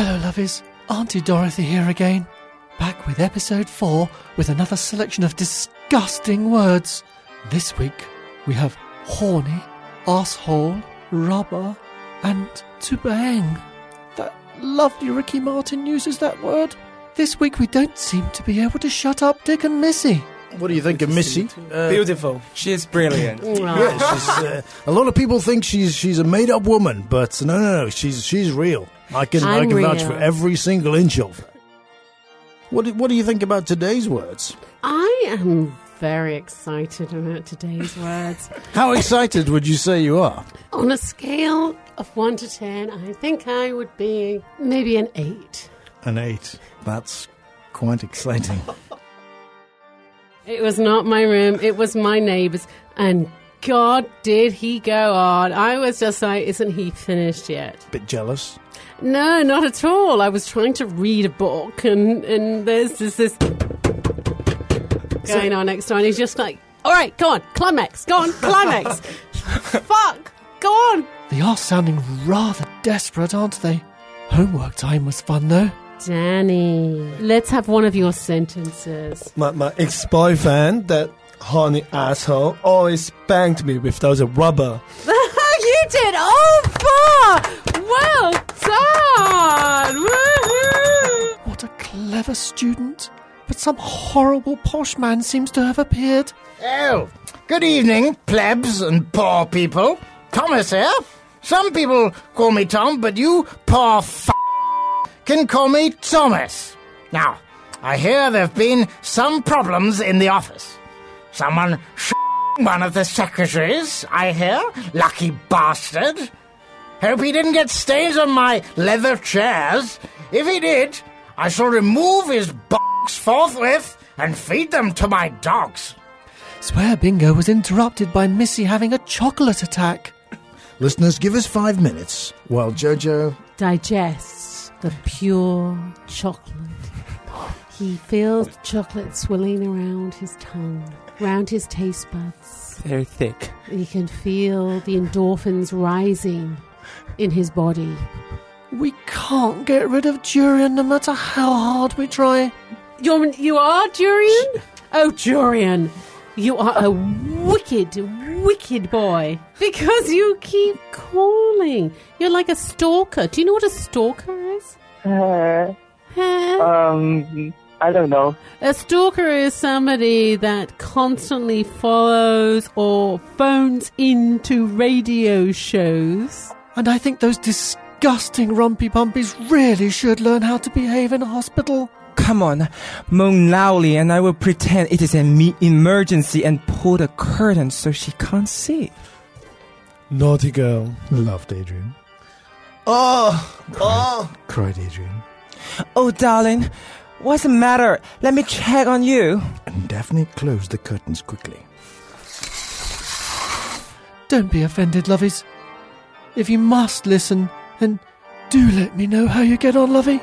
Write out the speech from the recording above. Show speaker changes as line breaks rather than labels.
Hello, lovies. Auntie Dorothy here again. Back with episode 4 with another selection of disgusting words. This week we have horny, asshole, rubber, and to bang. That lovely Ricky Martin uses that word. This week we don't seem to be able to shut up Dick and Missy.
What do you think of Missy? Uh,
Beautiful.
She's brilliant.
yeah, she's, uh, a lot of people think she's she's a made up woman, but no, no, no, she's she's real. I can i
I'm
can vouch for every single inch of her. What do, what do you think about today's words?
I am very excited about today's words.
How excited would you say you are?
On a scale of 1 to 10, I think I would be maybe an 8.
An eight. That's quite exciting.
It was not my room, it was my neighbour's. And God, did he go on. I was just like, isn't he finished yet?
Bit jealous.
No, not at all. I was trying to read a book, and, and there's this, this going on next door, and he's just like, all right, go on, climax, go on, climax. Fuck, go on.
They are sounding rather desperate, aren't they? Homework time was fun though.
Danny, let's have one of your sentences.
My, my ex boyfriend, that horny asshole, always spanked me with those rubber.
you did all four! Well done! Woohoo!
What a clever student. But some horrible posh man seems to have appeared.
Oh, good evening, plebs and poor people. Thomas here. Some people call me Tom, but you poor f- can call me Thomas. Now, I hear there have been some problems in the office. Someone sh- one of the secretaries, I hear. Lucky bastard. Hope he didn't get stains on my leather chairs. If he did, I shall remove his box forthwith and feed them to my dogs.
Swear Bingo was interrupted by Missy having a chocolate attack.
Listeners, give us five minutes while Jojo.
Digests the pure chocolate. He feels the chocolate swirling around his tongue, around his taste buds.
Very thick.
He can feel the endorphins rising in his body.
We can't get rid of Durian no matter how hard we try.
You're, you are Durian? Oh, Durian, you are a wicked, wicked boy. Because you keep calling. You're like a stalker. Do you know what a stalker is?
Uh,
Huh?
um, I don't know.
A stalker is somebody that constantly follows or phones into radio shows.
And I think those disgusting rumpy pumpies really should learn how to behave in a hospital.
Come on, moan loudly, and I will pretend it is an me- emergency and pull the curtain so she can't see.
Naughty girl.
Loved Adrian.
Oh, oh.
Cried Adrian.
Oh, darling, what's the matter? Let me check on you.
And Daphne closed the curtains quickly.
Don't be offended, lovies. If you must listen, then do let me know how you get on, lovey.